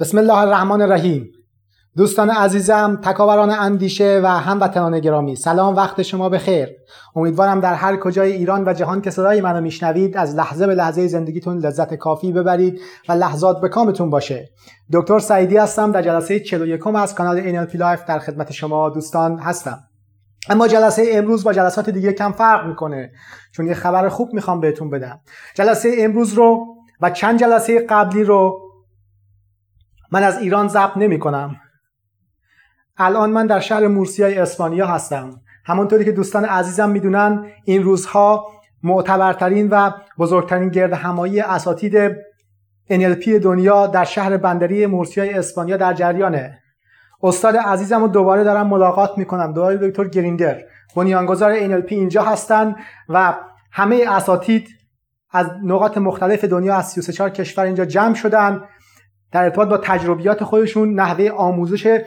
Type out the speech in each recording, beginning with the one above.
بسم الله الرحمن الرحیم. دوستان عزیزم تکاوران اندیشه و هموطنان گرامی سلام وقت شما بخیر. امیدوارم در هر کجای ایران و جهان که صدای منو میشنوید از لحظه به لحظه زندگیتون لذت کافی ببرید و لحظات به کامتون باشه. دکتر سعیدی هستم در جلسه 41 از کانال NLP Life در خدمت شما دوستان هستم. اما جلسه امروز با جلسات دیگه کم فرق می‌کنه چون یه خبر خوب می‌خوام بهتون بدم. جلسه امروز رو و چند جلسه قبلی رو من از ایران ضبط نمی کنم. الان من در شهر مورسیای اسپانیا هستم. همانطوری که دوستان عزیزم می‌دونن این روزها معتبرترین و بزرگترین گرد همایی اساتید NLP دنیا در شهر بندری مورسیای اسپانیا در جریانه. استاد عزیزم رو دوباره دارم ملاقات می‌کنم. دوباره دکتر گریندر بنیانگذار NLP اینجا هستن و همه اساتید از نقاط مختلف دنیا از 34 کشور اینجا جمع شدن. در ارتباط با تجربیات خودشون نحوه آموزش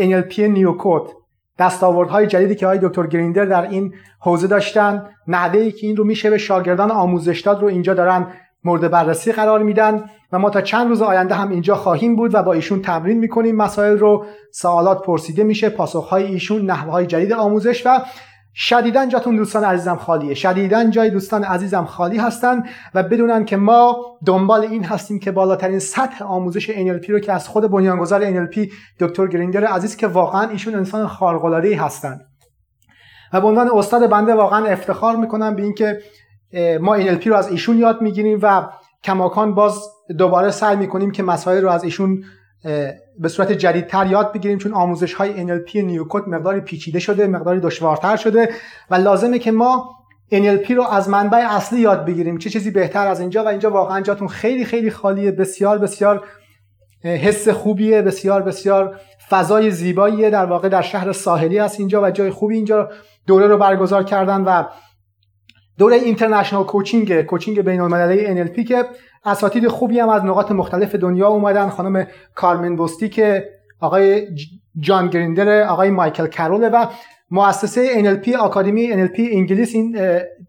NLP نیوکود دستاوردهای جدیدی که های دکتر گریندر در این حوزه داشتن نحوه که این رو میشه به شاگردان آموزش داد رو اینجا دارن مورد بررسی قرار میدن و ما تا چند روز آینده هم اینجا خواهیم بود و با ایشون تمرین می‌کنیم مسائل رو. سوالات پرسیده میشه پاسخهای ایشون نحوه های جدید آموزش و شدیدا جاتون دوستان عزیزم خالیه. شدیدا جای دوستان عزیزم خالی هستن و بدونن که ما دنبال این هستیم که بالاترین سطح آموزش NLP رو که از خود بنیانگذار NLP دکتر گریندر عزیز که واقعا ایشون انسان خارق العاده هستن. و به عنوان استاد بنده واقعا افتخار می‌کنم به اینکه ما NLP رو از ایشون یاد می‌گیریم و کماکان باز دوباره سعی می‌کنیم که مسائل رو از ایشون به صورت جدیدتر یاد بگیریم چون آموزش های NLP نیوکود مقداری پیچیده شده مقداری دشوارتر شده و لازمه که ما NLP رو از منبع اصلی یاد بگیریم. چه چیزی بهتر از اینجا؟ و اینجا واقعا جاتون خیلی خیلی خالیه بسیار بسیار حس خوبیه بسیار بسیار فضای زیباییه. در واقع در شهر ساحلی هست اینجا و جای خوبی اینجا دوره رو برگزار کردن و دوره اینترنشنال کوچینگ کوچینگ بین المللی NLP که اساتید خوبی هم از نقاط مختلف دنیا اومدن. خانم کارمن بوستی آقای جان گریندر آقای مایکل کروله و مؤسسه NLP آکادمی NLP انگلیس این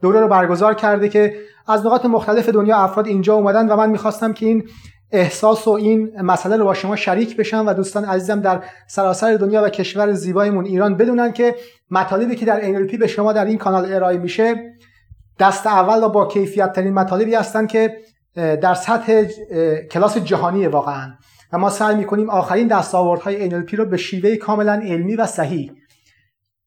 دوره رو برگزار کرده که از نقاط مختلف دنیا افراد اینجا اومدن و من می‌خواستم که این احساس و این مسئله رو با شما شریک بشم و دوستان عزیزم در سراسر دنیا و کشور زیبایمون ایران بدونن که مطالبی که در NLP به شما در این کانال ارائه میشه دست اول و با کیفیت ترین مطالبی هستن که در سطح کلاس جهانی واقعا. و ما سعی می‌کنیم آخرین دستاوردهای NLP رو به شیوه کاملا علمی و صحیح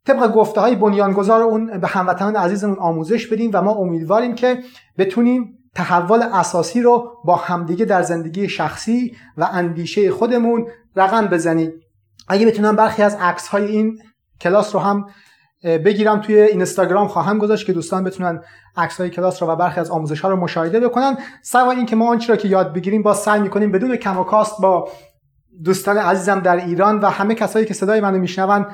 طبق گفته های بنیانگذار اون به هموطنان عزیزمون آموزش بدیم و ما امیدواریم که بتونیم تحول اساسی رو با همدیگه در زندگی شخصی و اندیشه خودمون رقم بزنیم. اگه بتونم برخی از عکس های این کلاس رو هم بگیرم توی اینستاگرام خواهم گذاشت که دوستان بتونن عکس های کلاس رو و برخی از آموزش ها رو مشاهده بکنن. سوا این که ما آنچه را که یاد بگیریم با سعی می‌کنیم بدون کم و کاست با دوستان عزیزم در ایران و همه کسایی که صدای منو میشنون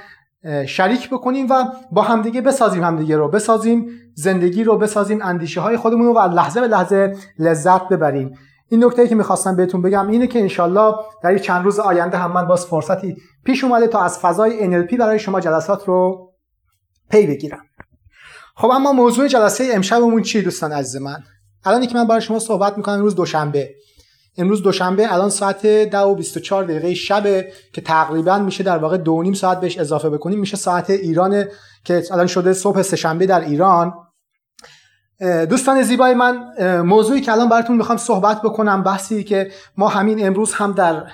شریک بکنیم و با همدیگه بسازیم همدیگه رو بسازیم زندگی رو بسازیم اندیشه های خودمون رو و لحظه به لحظه لذت ببریم. این نکته که می‌خواستم بهتون بگم اینه که انشالله در چند روز آینده هم من باز فرصتی پیش اومده تا از فضای NLP برای شما جلسات رو پی بگیرم. خب اما موضوع جلسه امشبمون چیه دوستان عزیز من؟ الان که من برای شما صحبت می‌کنم امروز دوشنبه. امروز دوشنبه الان ساعت 10 و 24 دقیقه شبه که تقریبا میشه در واقع دو نیم ساعت بهش اضافه بکنیم. میشه ساعت ایران که الان شده صبح سهشنبه در ایران. دوستان زیبای من موضوعی که الان براتون می‌خوام صحبت بکنم بحثی که ما همین امروز هم در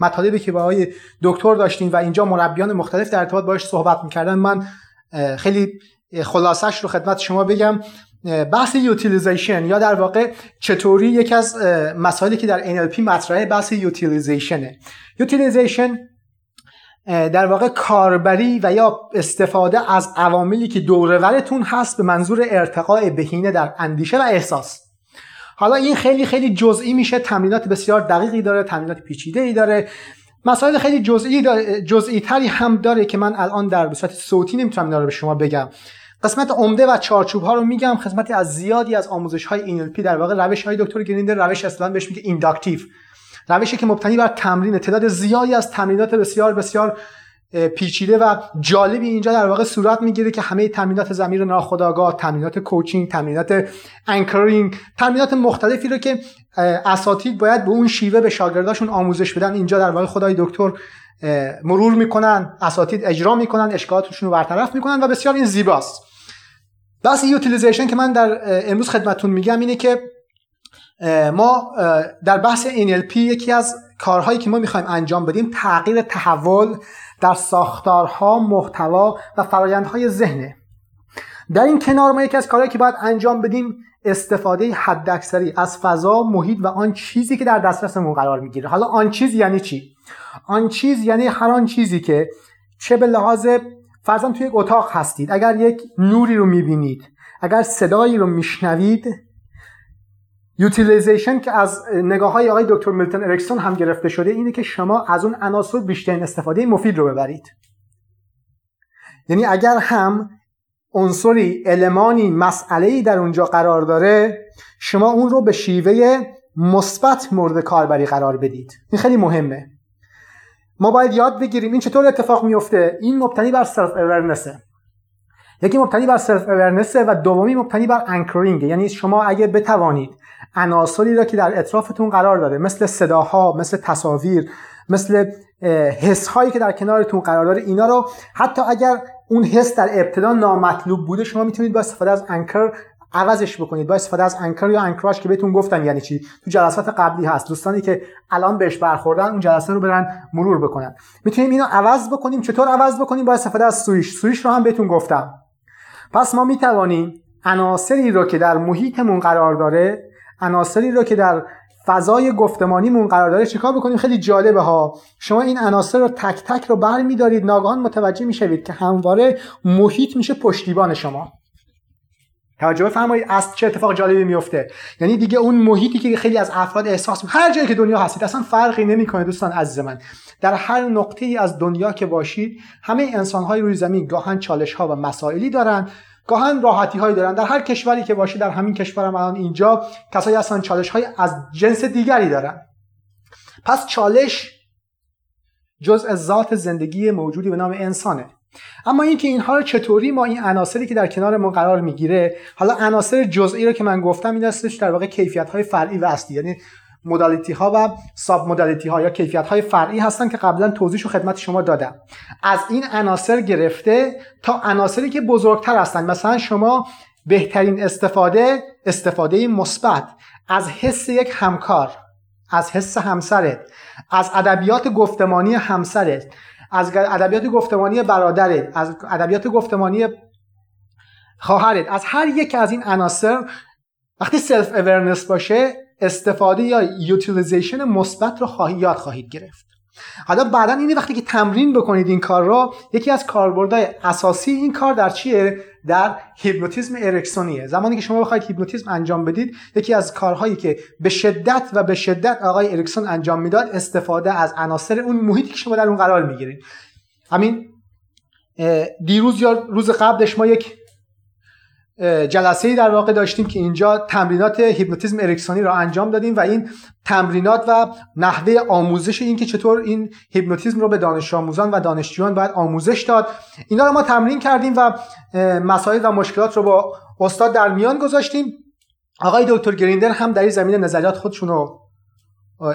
مطالبی که با آقای دکتر داشتیم و اینجا مربیان مختلف در ارتباط باش صحبت می‌کردن. من خیلی خلاصش رو خدمت شما بگم. بحث utilization یا در واقع چطوری یکی از مسائلی که در NLP مطرحه بحث utilization ه utilization در واقع کاربری و یا استفاده از عواملی که دوروبرتون هست به منظور ارتقاء بهینه در اندیشه و احساس. حالا این خیلی خیلی جزئی میشه تمرینات بسیار دقیقی داره تمرینات پیچیده ای داره. مسائل خیلی جزئی جزئی تری هم داره که من الان در به صوتی نمی‌تونم اینا رو به شما بگم. قسمت عمده و چارچوب ها رو میگم خدمت از زیادی از آموزش های NLP در واقع روش های دکتر گریندر روش اصلا بهش میگه inductive. روشی که مبتنی بر تمرین تعداد زیادی از تمرینات بسیار بسیار پیچیده و جالبی اینجا در واقع صورت می‌گیره که همه تمرینات ضمیر ناخودآگاه تمرینات coaching تمرینات anchoring تمرینات مختلفی رو که اساتید باید به اون شیوه به شاگرداشون آموزش بدن. اینجا در واقع خود آقای دکتر مرور می‌کنن اساتید اجرا می‌کنن اشکالاتشون رو برطرف می‌کنن و بسیار این زیباست. بحث utilization که من در امروز خدمتون میگم اینه که ما در بحث NLP یکی از کارهایی که ما می‌خوایم انجام بدیم تغییر تحول در ساختارها محتوا و فرایندهای ذهنه در این کنار ما یکی از کارهایی که باید انجام بدیم استفاده حداکثری از فضا محیط و آن چیزی که در دسترسمون قرار می‌گیره. حالا آن چیز یعنی چی؟ آن چیز یعنی هر آن چیزی که چه به لحاظ فرضاً توی یک اتاق هستید. اگر یک نوری رو می‌بینید اگر صدایی رو میشنوید یوتیلیزیشن که از نگاه های آقای دکتر میلتون اریکسون هم گرفته شده اینه که شما از اون عناصر بیشترین استفاده مفید رو ببرید. یعنی اگر هم عنصری المانی مسئله در اونجا قرار داره شما اون رو به شیوه مثبت مورد کاربری قرار بدید. این خیلی مهمه. ما باید یاد بگیریم این چطور اتفاق میفته این مبتنی بر self-awareness ه یکی مبتنی بر self-awareness ه و دومی مبتنی بر anchoring یعنی شما اگه بتوانید عناصری را که در اطرافتون قرار داره مثل صداها مثل تصاویر مثل حس هایی که در کنارتون قرار داره اینا رو حتی اگر اون حس در ابتدا نامطلوب بوده شما می‌تونید با استفاده از انکر عوضش بکنید با استفاده از انکر یا انکراش که بهتون گفتم یعنی چی؟ تو جلسات قبلی هست. دوستانی که الان بهش برخوردن اون جلسه رو برن مرور بکنن. می‌تونیم اینو عوض بکنیم. چطور عوض بکنیم؟ با استفاده از سویش. سویش رو هم بهتون گفتم. پس ما می‌توانیم عناصری رو که در محیطمون قرار داره عناصری رو که در فضای گفتمانیمون قرار داره چیکار بکنیم؟ خیلی جالبه ها. شما این عناصر رو تک تک رو برمیدارید. ناگهان متوجه می‌شوید که همواره محیط میشه پشتیبان شما. توجه فرمایید از چه اتفاق جالبی میفته یعنی دیگه اون محیطی که خیلی از افراد احساس هر جایی که دنیا هستید اصلا فرقی نمی‌کنه دوستان عزیز من. در هر نقطه ای از دنیا که باشید همه انسان های روی زمین گاهن چالش ها و مسائلی دارن. گاهن راحتی هایی دارن. در هر کشوری که باشید در همین کشورم الان اینجا کسایی هستن چالش های از جنس دیگری دارن. پس چالش جزء ذات زندگی موجودی به نام انسانه. اما اینکه اینها رو چطوری ما این عناصری که در کنار ما قرار می‌گیره حالا عناصر جزئی رو که من گفتم این هستش در واقع کیفیت های فرعی و اصلی. یعنی مدالیتی ها و ساب مدالیتی ها یا کیفیت های فرعی هستن که قبلا توضیح و خدمت شما دادم. از این عناصر گرفته تا عناصری که بزرگتر هستن. مثلا شما بهترین استفاده استفاده مثبت. از حس یک همکار از حس همسرت. از ادبیات گفتمانی همسرت. از ادبیات گفتمانی برادرت. از ادبیات گفتمانی خواهرت. از هر یک از این عناصر وقتی self-awareness باشه استفاده یا utilization مثبت رو خواهی یاد خواهید گرفت. حالا بعدا اینه وقتی که تمرین بکنید این کار رو یکی از کاربردهای اساسی این کار در چیه؟ در هیپنوتیزم اریکسونیه زمانی که شما بخواید هیپنوتیزم انجام بدید یکی از کارهایی که به شدت و به شدت آقای اریکسون انجام می‌داد استفاده از عناصر اون محیطی که شما در اون قرار می‌گیرید. همین دیروز یا روز قبلش ما یک جلسه ای در واقع داشتیم که اینجا تمرینات هیپنوتیزم اریکسونی را انجام دادیم و این تمرینات و نحوه آموزش این که چطور این هیپنوتیزم رو به دانش آموزان و دانشجویان باید آموزش داد اینا رو ما تمرین کردیم و مسائل و مشکلات رو با استاد در میان گذاشتیم. آقای دکتر گریندر هم در این زمینه نظریات خودشون رو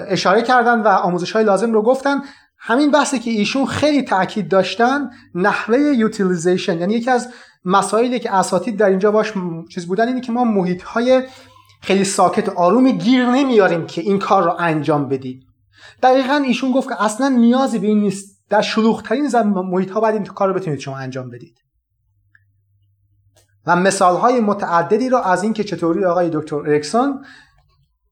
اشاره کردن و آموزش های لازم رو گفتن. همین بحثی که ایشون خیلی تاکید داشتن نحوه utilization یعنی یکی از مسائلی که اساتید در اینجا باش چیز بودن اینه که ما محیط های خیلی ساکت و آروم گیر نمیاریم که این کار رو انجام بدید. دقیقا ایشون گفت که اصلا نیازی به این نیست. در شلوغترین محیط ها باید این کار رو بتونید شما انجام بدید. و مثال های متعددی رو از این که چطوری آقای دکتر اریکسون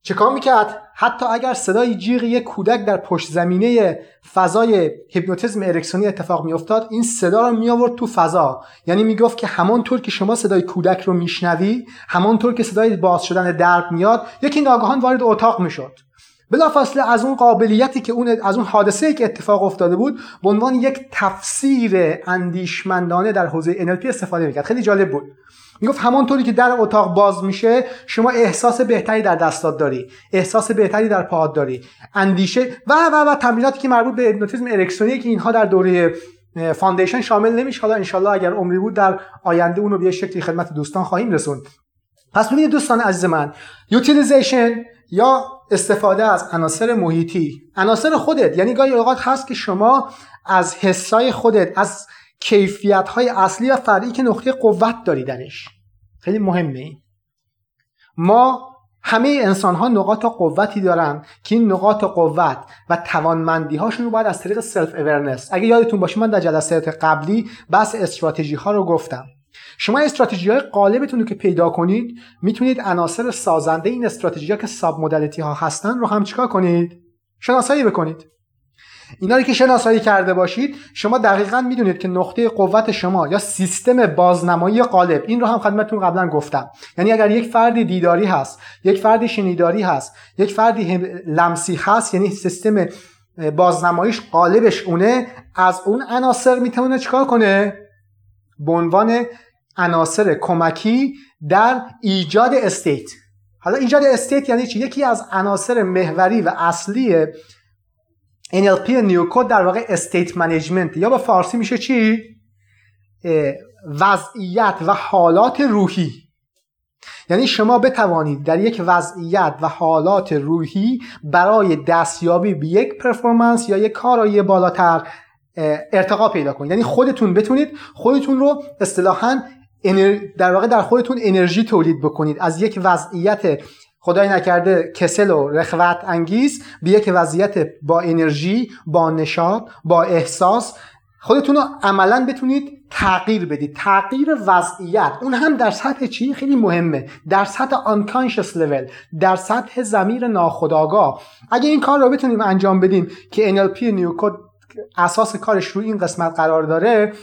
چکار می‌کرد؟ حتی اگر صدای جیغ یک کودک در پشت زمینه فضای هیپنوتیزم ارکسونی اتفاق میافتاد این صدا رو می آورد تو فضا. یعنی می‌گفت که همانطور که شما صدای کودک رو میشنوی همانطور که صدای باز شدن درد میاد یکی ناگهان وارد اتاق می‌شد. بلافاصله از اون قابلیتی که اون از اون حادثه که اتفاق افتاده بود به عنوان یک تفسیر اندیشمندانه در حوزه NLP استفاده می‌کرد. خیلی جالب بود. می‌گفت همانطوری که در اتاق باز میشه شما احساس بهتری در دستات داری احساس بهتری در پاهات داری. اندیشه و و و تمریناتی که مربوط به هیپنوتیزم اریکسونی که اینها در دوره foundation شامل نمیشه. حالا انشالله اگر عمری بود در آینده اونو به شکلی خدمت دوستان خواهیم رسوند. پس ببینید دوستان عزیز من utilization یا استفاده از عناصر محیطی. عناصر خودت یعنی گاهی اوقات هست که شما از حسای خودت از کیفیت های اصلی و فرعی که نقطه قوت داری درش. خیلی مهمه این. ما همه انسان ها نقاط قوتی دارن که این نقاط قوت و توانمندی هاشون رو باید از طریق self awareness اگه یادتون باشه من در جلسات قبلی بحث استراتژی ها رو گفتم. شما استراتژی های قالبتون رو که پیدا کنید می‌تونید عناصر سازنده این استراتژی ها که ساب مدلیتی ها هستن رو هم چیکار کنید؟ شناسایی بکنید. اینا رو که شناسایی کرده باشید شما دقیقا می‌دونید که نقطه قوت شما یا سیستم بازنمایی قالب این رو هم خدمتتون قبلا گفتم. یعنی اگر یک فردی دیداری هست یک فردی شنیداری هست یک فردی لمسی هست یعنی سیستم بازنماییش قالبش اونه از اون عناصر می‌تونه چیکار کنه؟ به عنوان عناصر کمکی در ایجاد state. حالا ایجاد state یعنی چی؟ یکی از عناصر محوری و اصلی NLP new code در واقع state management. یا به فارسی میشه چی؟ وضعیت و حالات روحی. یعنی شما بتوانید در یک وضعیت و حالات روحی برای دستیابی به یک performance یا یک کارایی بالاتر ارتقا پیدا کنید یعنی خودتون بتونید خودتون رو اصطلاحا در واقع در خودتون انرژی تولید بکنید. از یک وضعیت خدای نکرده کسل و رخوت انگیز به یک وضعیت با انرژی با نشاط با احساس خودتون رو عملا بتونید تغییر بدید. تغییر وضعیت. اون هم در سطح چی؟ خیلی مهمه. در سطح unconscious level در سطح زمیر ناخودآگاه. اگه این کار رو بتونیم انجام بدیم که NLP نیوکود اساس کارش رو این قسمت قرار داره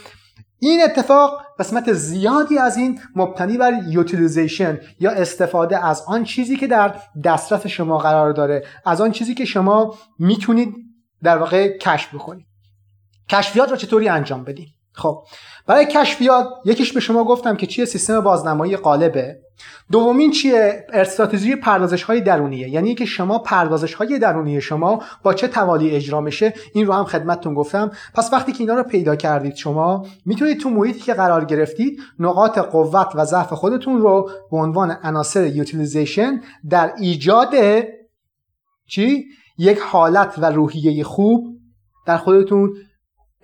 این اتفاق قسمت زیادی از این مبتنی بر یوتیلیزیشن یا استفاده از آن چیزی که در دسترس شما قرار داره از آن چیزی که شما می‌تونید در واقع کشف بکنید. کشفیات رو چطوری انجام بدیم خب برای کشفیات یکیش به شما گفتم که چیه؟ سیستم بازنمایی قالبه دومین چیه؟ استراتژی پردازش های درونیه. یعنی که شما پردازش های درونی شما با چه توالی اجرا میشه؟ این رو هم خدمتتون گفتم. پس وقتی که اینا رو پیدا کردید شما می‌تونید تو محیطی که قرار گرفتید نقاط قوت و ضعف خودتون رو به عنوان عناصر یوتیلیزیشن در ایجاد چی؟ یک حالت و روحیه خوب در خودتون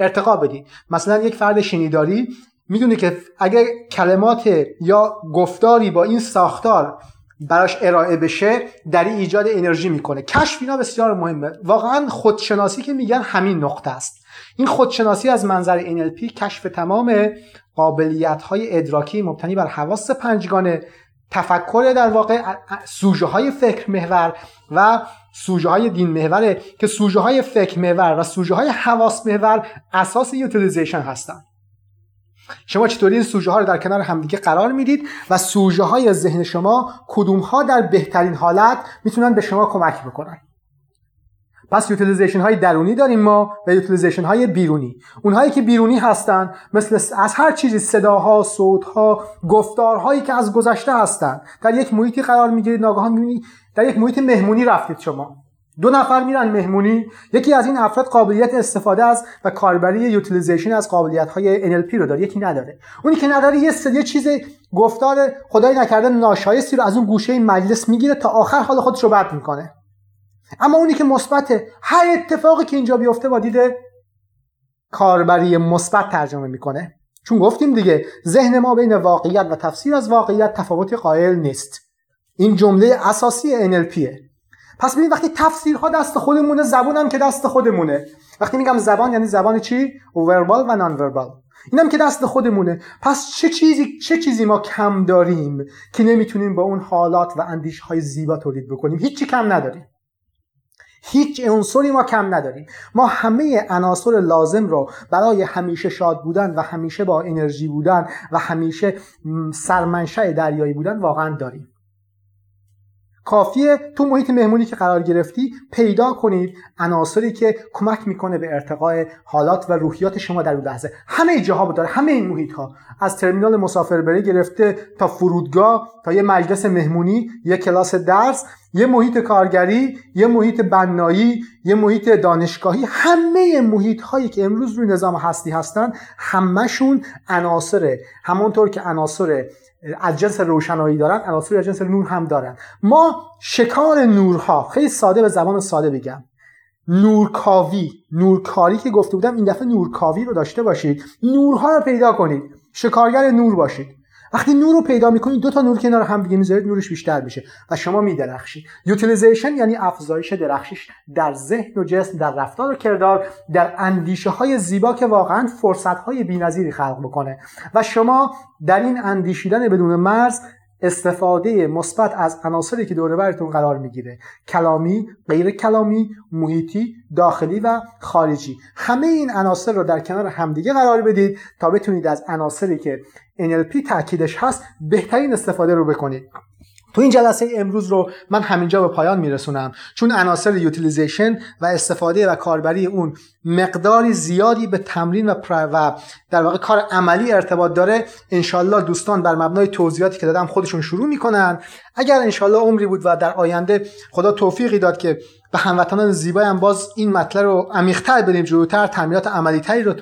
ارتقا بدید مثلا یک فرد شنیداری می‌دونه که اگر کلمات یا گفتاری با این ساختار براش ارائه بشه در ایجاد انرژی می‌کنه. کشف اینا بسیار مهمه. واقعا خودشناسی که میگن همین نقطه است. این خودشناسی از منظر NLP کشف تمام قابلیت های ادراکی مبتنی بر حواس پنجگانه تفکر در واقع سوژه های فکر محور و سوژه های دین محوره که سوژه های فکر محور و سوژه های حواس محور اساس utilization هستن. شما چطوری این سوژه ها رو در کنار همدیگه قرار می‌دید و سوژه های ذهن شما کدوم ها در بهترین حالت می‌تونن به شما کمک بکنن؟ پس utilization های درونی داریم ما و utilization های بیرونی. اونهایی که بیرونی هستن مثل از هر چیزی صداها صوتها گفتارهایی که از گذشته هستن. در یک محیطی قرار می‌گیرید ناگهان می‌بینید در یک محیط مهمونی رفتید شما. دو نفر میرن مهمونی. یکی از این افراد قابلیت استفاده از و کاربری یوتیلیزیشن از قابلیت های NLP رو داره. یکی نداره. اونی که نداره یه سری چیز گفتار خدای نکرده ناشایستی رو از اون گوشه مجلس می‌گیره تا آخر حال خودش رو بد می‌کنه. اما اونی که مثبت هر اتفاقی که اینجا بیفته با دید کاربری مثبت ترجمه می‌کنه. چون گفتیم دیگه ذهن ما بین واقعیت و تفسیر از واقعیت تفاوتی قائل نیست. این جمله اساسی NLPه پس ببین وقتی تفسیرها دست خودمونه زبون هم که دست خودمونه. وقتی میگم زبان یعنی زبان چی؟ وربال و نان وربال اینم که دست خودمونه. پس چه چیزی چه چیزی ما کم داریم که نمی‌تونیم با اون حالات و اندیش های زیبا تولید بکنیم؟ هیچی کم نداریم. هیچ عنصری ما کم نداریم. ما همه عناصر لازم رو برای همیشه شاد بودن و همیشه با انرژی بودن و همیشه سرمنشأ دریایی بودن واقعا داریم. کافیه تو محیط مهمونی که قرار گرفتی پیدا کنید عناصری که کمک می‌کنه به ارتقاء حالات و روحیات شما در اون لحظه. همه جاها داره همه این محیط ها از ترمینال مسافربری گرفته تا فرودگاه تا یه مجلس مهمونی یه کلاس درس یه محیط کارگری یه محیط بنایی یه محیط دانشگاهی. همه محیط هایی که امروز روی نظام هستی هستن همهشون عناصر همونطور که عناصر از جنس روشنایی دارن عناصر از جنس نور هم دارن. ما شکار نورها خیلی ساده به زبان ساده بگم. نورکاوی نورکاری که گفته بودم این دفعه نورکاوی رو داشته باشید. نورها رو پیدا کنید. شکارگر نور باشید. وقتی نور رو پیدا می‌کنید دو تا نور کنار هم دیگه می‌ذارید نورش بیشتر میشه و شما میدرخشید. یوتیلیزیشن یعنی افزایش درخشش در ذهن و جسم در رفتار و کردار در اندیشه های زیبا که واقعا فرصت های بی‌نظیری خلق بکنه و شما در این اندیشیدن بدون مرز استفاده مثبت از عناصری که دور برتون قرار می‌گیره. کلامی غیر کلامی محیطی داخلی و خارجی. همه این عناصر رو در کنار همدیگه قرار بدید تا بتونید از عناصری که NLP تاکیدش هست بهترین استفاده رو بکنید. تو این جلسه امروز رو من همینجا به پایان میرسونم. چون عناصر یوتیلیزیشن و استفاده و کاربری اون مقداری زیادی به تمرین و, و در واقع کار عملی ارتباط داره انشالله دوستان بر مبنای توضیحاتی که دادم خودشون شروع می‌کنن. اگر انشالله عمری بود و در آینده خدا توفیقی داد که به هموطنان زیبای هم باز این مطلب رو عمیق‌تر بریم جلوتر تمرینات عملیتری رو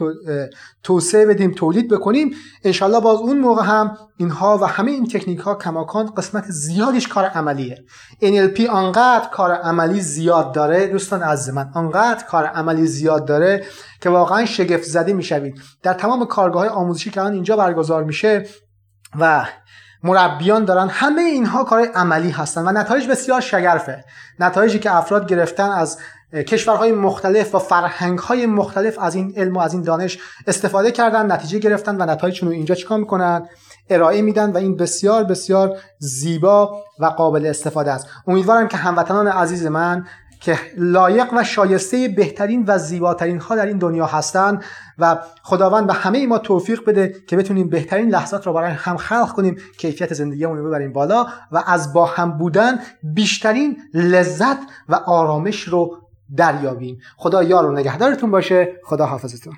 توسعه بدیم تولید بکنیم. انشالله باز اون موقع هم اینها و همه این تکنیک ها کماکان قسمت زیادیش کار عملیه. NLP آنقدر کار عملی زیاد داره دوستان عزیز من آنقدر کار عملی زیاد داره که واقعا شگفت زده می‌شوید. در تمام کارگاه های آموزشی که الان اینجا برگزار میشه و مربیان دارن. همه اینها کار عملی هستن و نتایج بسیار شگرفه. نتایجی که افراد گرفتن از کشورهای مختلف و فرهنگهای مختلف از این علم و از این دانش استفاده کردن نتیجه گرفتن و نتایجشون رو اینجا چیکار می‌کنن؟ ارائه میدن و این بسیار بسیار زیبا و قابل استفاده است. امیدوارم که هموطنان عزیز من که لایق و شایسته بهترین و زیباترین ها در این دنیا هستند و خداوند به همه ما توفیق بده که بتونیم بهترین لحظات رو برای هم خلق کنیم کیفیت زندگیمون رو ببریم بالا و از با هم بودن بیشترین لذت و آرامش رو دریابیم. خدا یار و نگهدارتون باشه. خدا حافظتون